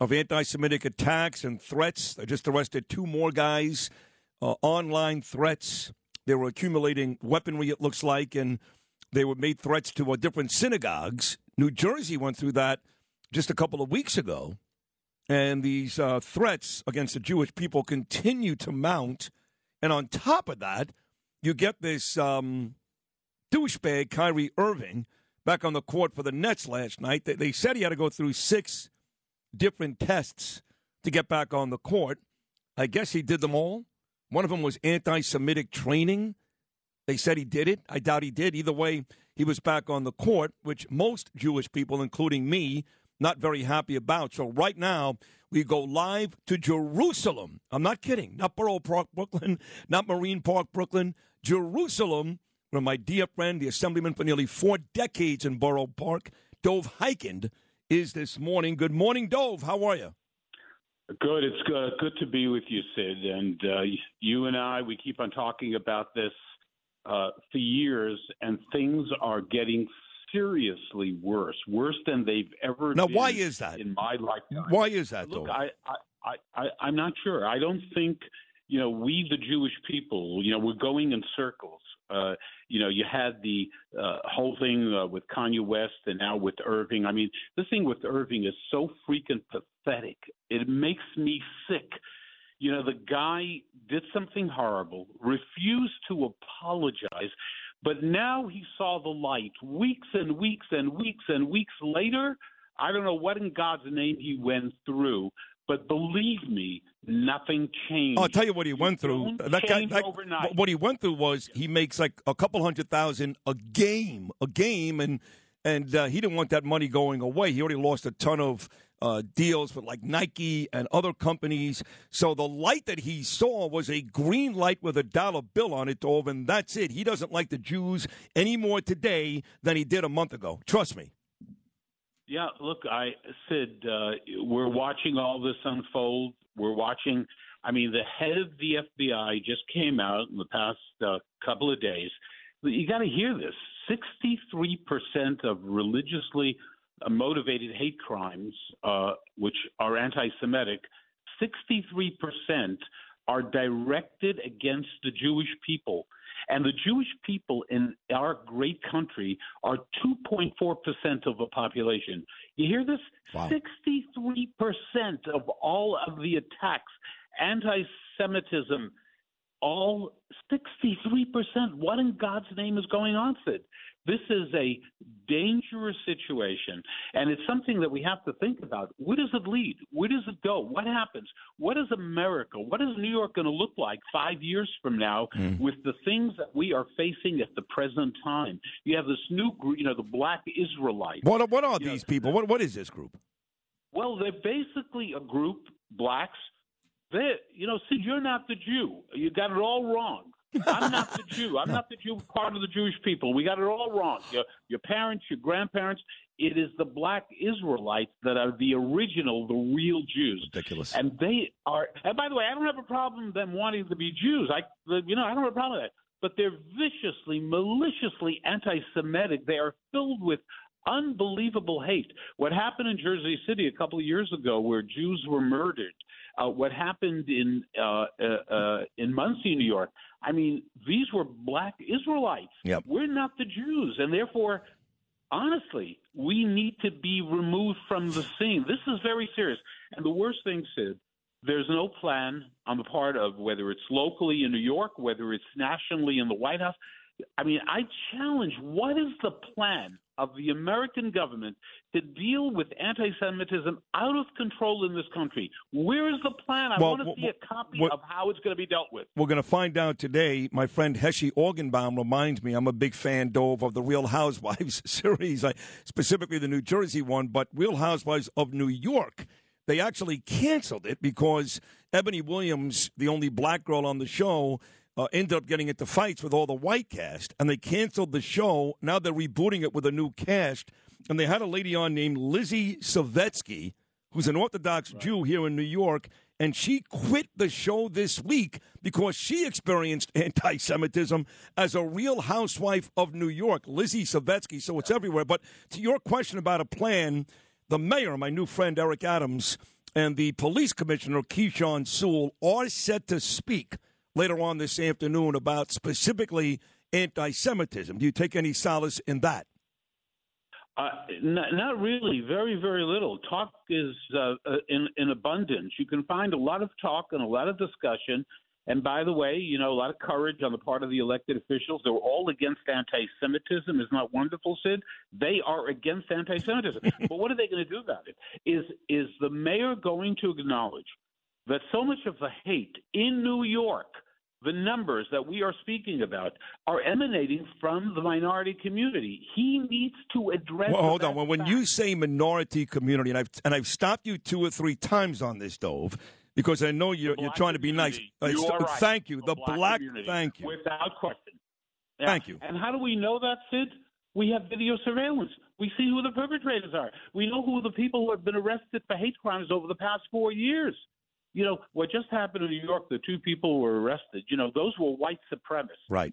of anti Semitic attacks and threats. They just arrested two more guys, uh, online threats. They were accumulating weaponry, it looks like, and they were made threats to uh, different synagogues. New Jersey went through that just a couple of weeks ago. And these uh, threats against the Jewish people continue to mount. And on top of that, you get this um, douchebag, Kyrie Irving back on the court for the Nets last night. They, they said he had to go through six different tests to get back on the court. I guess he did them all. One of them was anti Semitic training. They said he did it. I doubt he did. Either way, he was back on the court, which most Jewish people, including me, not very happy about. So right now, we go live to Jerusalem. I'm not kidding. Not Borough Park, Brooklyn, not Marine Park, Brooklyn. Jerusalem where my dear friend, the assemblyman for nearly four decades in Borough Park, Dov Hikind, is this morning. Good morning, Dov. How are you? Good. It's good, good to be with you, Sid. And uh, you and I, we keep on talking about this uh, for years, and things are getting seriously worse, worse than they've ever. Now, why is that in my lifetime? Why is that? Look, though? I, I, I, I'm not sure. I don't think you know we, the Jewish people, you know, we're going in circles. Uh, you know, you had the uh, whole thing uh, with Kanye West and now with Irving. I mean, this thing with Irving is so freaking pathetic. It makes me sick. You know, the guy did something horrible, refused to apologize, but now he saw the light. Weeks and weeks and weeks and weeks later, I don't know what in God's name he went through, but believe me, nothing changed. I'll tell you what he went through. That guy, that, what he went through was he makes like a couple hundred thousand a game, a game, and and uh, he didn't want that money going away. He already lost a ton of uh, deals with like Nike and other companies. So the light that he saw was a green light with a dollar bill on it, Dov, and that's it. He doesn't like the Jews any more today than he did a month ago. Trust me. Yeah, look, I said uh, we're watching all this unfold. We're watching. I mean, the head of the FBI just came out in the past uh, couple of days. You got to hear this: sixty-three percent of religiously motivated hate crimes, uh, which are anti-Semitic, sixty-three percent are directed against the Jewish people. And the Jewish people in our great country are 2.4% of the population. You hear this? Wow. 63% of all of the attacks, anti Semitism, all 63%. What in God's name is going on, Sid? This is a dangerous situation, and it's something that we have to think about. Where does it lead? Where does it go? What happens? What is America? What is New York going to look like five years from now mm. with the things that we are facing at the present time? You have this new group, you know, the Black Israelites. What, what are you these know, people? What, what is this group? Well, they're basically a group, blacks. They, you know, see, you're not the Jew. You got it all wrong. I'm not the Jew. I'm not the Jew part of the Jewish people. We got it all wrong. Your, your parents, your grandparents. It is the black Israelites that are the original, the real Jews. Ridiculous. And they are. And by the way, I don't have a problem them wanting to be Jews. I, you know, I don't have a problem with that. But they're viciously, maliciously anti-Semitic. They are filled with unbelievable hate. What happened in Jersey City a couple of years ago, where Jews were murdered, uh, what happened in uh, uh, uh, in Monsey, New York. I mean, these were black Israelites. Yep. We're not the Jews, and therefore, honestly, we need to be removed from the scene. This is very serious. And the worst thing, Sid, there's no plan on the part of whether it's locally in New York, whether it's nationally in the White House. I mean, I challenge what is the plan of the American government to deal with anti Semitism out of control in this country? Where is the plan? I Well, want to see a copy well- of how it's going to be dealt with. We're going to find out today. My friend Heshy Organbaum reminds me I'm a big fan, Dov, of the Real Housewives series, I, specifically the New Jersey one, but Real Housewives of New York. They actually canceled it because Ebony Williams, the only black girl on the show, uh, ended up getting into fights with all the white cast, and they canceled the show. Now they're rebooting it with a new cast, and they had a lady on named Lizzie Savetsky, who's an Orthodox Jew here in New York, and she quit the show this week because she experienced anti Semitism as a real housewife of New York, Lizzie Savetsky. So it's everywhere. But to your question about a plan, the mayor, my new friend Eric Adams, and the police commissioner, Keechant Sewell, are set to speak later on this afternoon about specifically anti Semitism. Do you take any solace in that? Uh, not, not really. Very, very little. Talk is uh, uh, in, in abundance. You can find a lot of talk and a lot of discussion. And by the way, you know, a lot of courage on the part of the elected officials. They were all against anti Semitism. Isn't that wonderful, Sid? They are against anti Semitism. but what are they going to do about it? Is, is the mayor going to acknowledge that so much of the hate in New York the numbers that we are speaking about are emanating from the minority community. He needs to address. Well, hold on. Well, when fact. you say minority community, and I've and I've stopped you two or three times on this, Dov, because I know you're you're black trying to be nice. You Uh, right. Thank you. The, black. community, Thank you. Without question. Yeah. Thank you. And how do we know that, Sid? We have video surveillance. We see who the perpetrators are. We know who the people who have been arrested for hate crimes over the past four years. You know, what just happened in New York, the two people were arrested, you know, those were white supremacists. Right.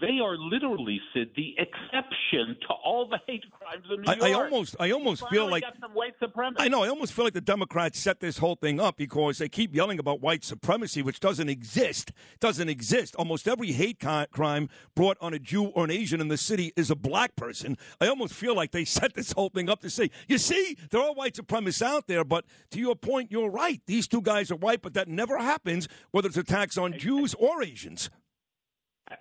They are literally, Sid, the exception to all the hate crimes in New I, I almost I almost feel like got some white supremacists. I know. I almost feel like the Democrats set this whole thing up because they keep yelling about white supremacy, which doesn't exist. Doesn't exist. Almost every hate crime brought on a Jew or an Asian in the city is a black person. I almost feel like they set this whole thing up to say, you see, there are white supremacists out there, but to your point, you're right. These two guys are white, but that never happens, whether it's attacks on Jews or Asians.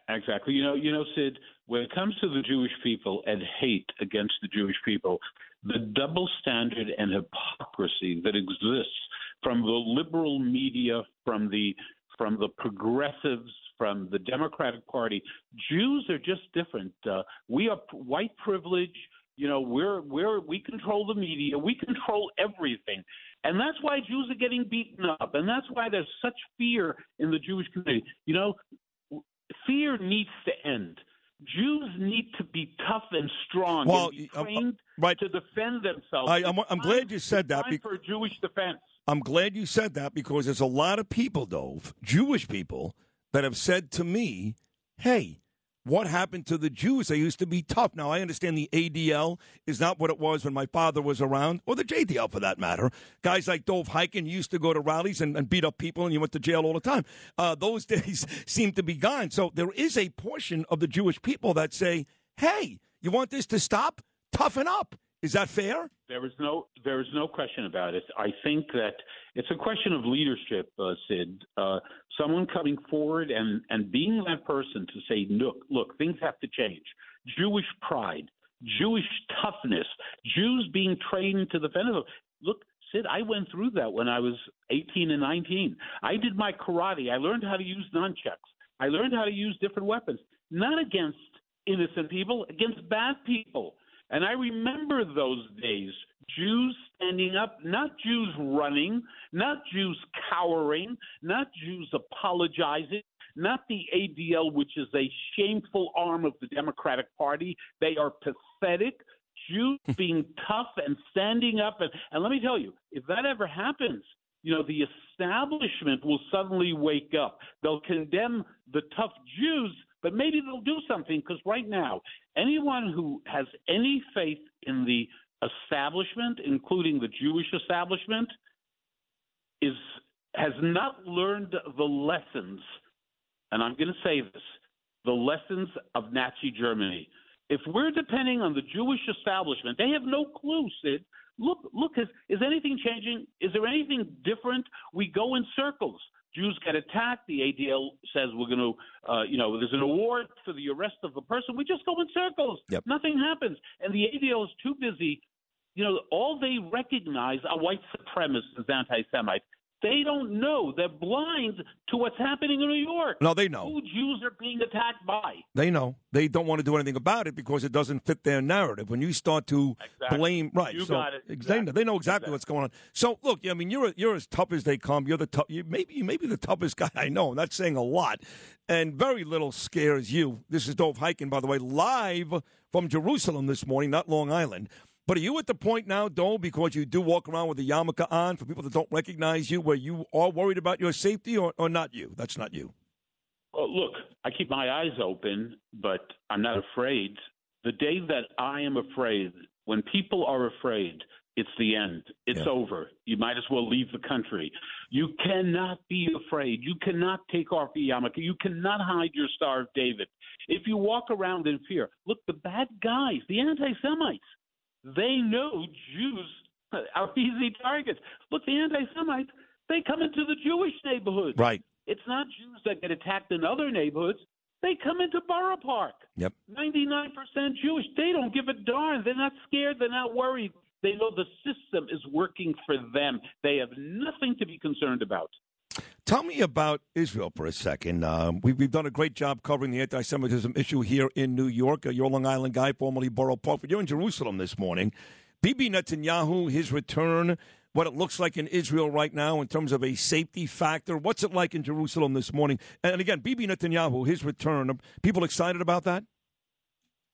Exactly. You know, you know, Sid, when it comes to the Jewish people and hate against the Jewish people, the double standard and hypocrisy that exists from the liberal media, from the from the progressives, from the Democratic Party, Jews are just different. Uh, we are white privilege. You know, we're we're we control the media. We control everything. And that's why Jews are getting beaten up. And that's why there's such fear in the Jewish community. You know, fear needs to end. Jews need to be tough and strong Well, and be uh, uh, trained right. to defend themselves. I- I'm- I'm glad you said that bec- for Jewish defense. I'm glad you said that because there's a lot of people, though, Jewish people, that have said to me, hey, what happened to the Jews? They used to be tough. Now, I understand the ADL is not what it was when my father was around, or the JDL for that matter. Guys like Dov Hikind used to go to rallies and, and beat up people, and you went to jail all the time. Uh, those days seem to be gone. So there is a portion of the Jewish people that say, hey, you want this to stop? Toughen up. Is that fair? There is no there is no question about it. I think that it's a question of leadership, uh, Sid. Uh, someone coming forward and and being that person to say, look, look, things have to change. Jewish pride, Jewish toughness, Jews being trained to defend them. Look, Sid, I went through that when I was 18 and 19. I did my karate. I learned how to use nunchucks. I learned how to use different weapons, not against innocent people, against bad people. And I remember those days Jews standing up, not Jews running, not Jews cowering, not Jews apologizing, not the ADL, which is a shameful arm of the Democratic Party. They are pathetic. Jews hmm. being tough and standing up. And, and let me tell you, if that ever happens, you know, the establishment will suddenly wake up. They'll condemn the tough Jews, but maybe they'll do something because right now, anyone who has any faith in the establishment, including the Jewish establishment, is has not learned the lessons, and I'm going to say this, the lessons of Nazi Germany. If we're depending on the Jewish establishment, they have no clue, Sid. Look, look, is, is anything changing? Is there anything different? We go in circles. Jews get attacked. The ADL says we're going to, uh, you know, there's an award for the arrest of a person. We just go in circles. Yep. Nothing happens. And the ADL is too busy. You know, all they recognize are white supremacists, anti Semites. They don't know. They're blind to what's happening in New York. No, they know. Who Jews are being attacked by. They know. They don't want to do anything about it because it doesn't fit their narrative. When you start to Exactly. blame, right? You so got it. Exactly. They know, they know exactly Exactly. what's going on. So look, I mean, you're you're as tough as they come. You're the tough. You maybe you may be the toughest guy I know. I'm not saying a lot, and very little scares you. This is Dov Hikind, by the way, live from Jerusalem this morning, not Long Island. But are you at the point now, Dov, because you do walk around with a yarmulke on for people that don't recognize you, where you are worried about your safety, or, or not you? That's not you. Well, look, I keep my eyes open, but I'm not afraid. The day that I am afraid, when people are afraid, it's the end. It's Yeah. over. You might as well leave the country. You cannot be afraid. You cannot take off the yarmulke. You cannot hide your Star of David. If you walk around in fear, look, the bad guys, the anti Semites, they know Jews are easy targets. Look, the anti Semites, they come into the Jewish neighborhoods. Right. It's not Jews that get attacked in other neighborhoods. They come into Borough Park. Yep. 99% Jewish. They don't give a darn. They're not scared. They're not worried. They know the system is working for them. They have nothing to be concerned about. Tell me about Israel for a second. Um, we've, we've done a great job covering the anti Semitism issue here in New York. Uh, you're a Long Island guy, formerly Borough Park, but you're in Jerusalem this morning. Bibi Netanyahu, his return, what it looks like in Israel right now in terms of a safety factor. What's it like in Jerusalem this morning? And again, Bibi Netanyahu, his return. Are people excited about that?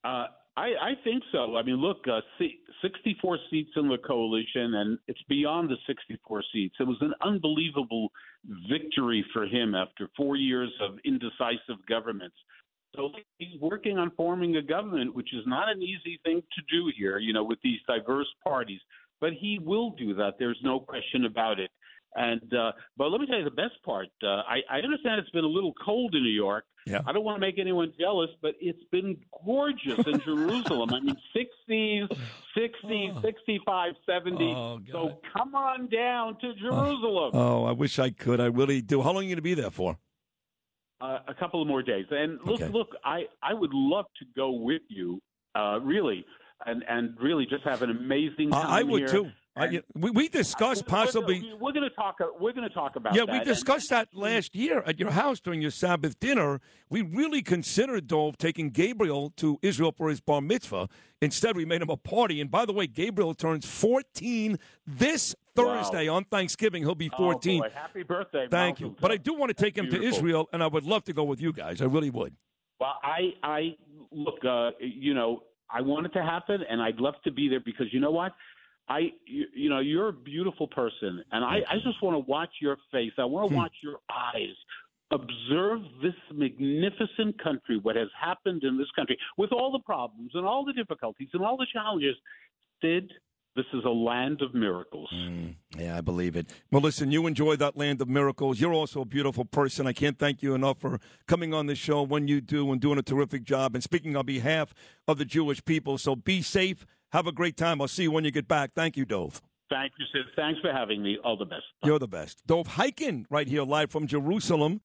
Uh, I, I think so. I mean, look, uh, si- 64 seats in the coalition, and it's beyond the 64 seats. It was an unbelievable victory for him after four years of indecisive governments. So he's working on forming a government, which is not an easy thing to do here, you know, with these diverse parties. But he will do that. There's no question about it. And uh, but let me tell you the best part. Uh, I, I understand it's been a little cold in New York. Yeah. I don't want to make anyone jealous, but it's been gorgeous in Jerusalem. I mean, 60s, 60s, 65, 70. Oh, God. so come on down to Jerusalem. Oh, I wish I could. I really do. How long are you going to be there for? uh, a couple of more days. And look, Okay. look, I, I would love to go with you, uh, really, and and really just have an amazing time I I would here. too. And- we, we discussed we're- possibly. We're going to talk. We're going to talk about. Yeah, that. we And- discussed that last year at your house during your Sabbath dinner. We really considered, Dov, taking Gabriel to Israel for his bar mitzvah. Instead, we made him a party. And by the way, Gabriel turns 14 this Thursday on Thanksgiving. He'll be Oh, 14. boy, happy birthday! Thank you. But I do want to take him to Israel, and I would love to go with you guys. I really would. Well, I, I look, uh, you know, I want it to happen, and I'd love to be there because you know what, I, you, you know, you're a beautiful person, and I, I just want to watch your face. I want to hmm. watch your eyes. Observe this magnificent country, what has happened in this country, with all the problems and all the difficulties and all the challenges. Sid, this is a land of miracles. Hmm. Yeah, I believe it. Well, listen, you enjoy that land of miracles. You're also a beautiful person. I can't thank you enough for coming on the show when you do and doing a terrific job and speaking on behalf of the Jewish people. So be safe. Have a great time. I'll see you when you get back. Thank you, Dov. Thank you, Sid. Thanks for having me. All the best. Bye. You're the best. Dov Hikind right here live from Jerusalem.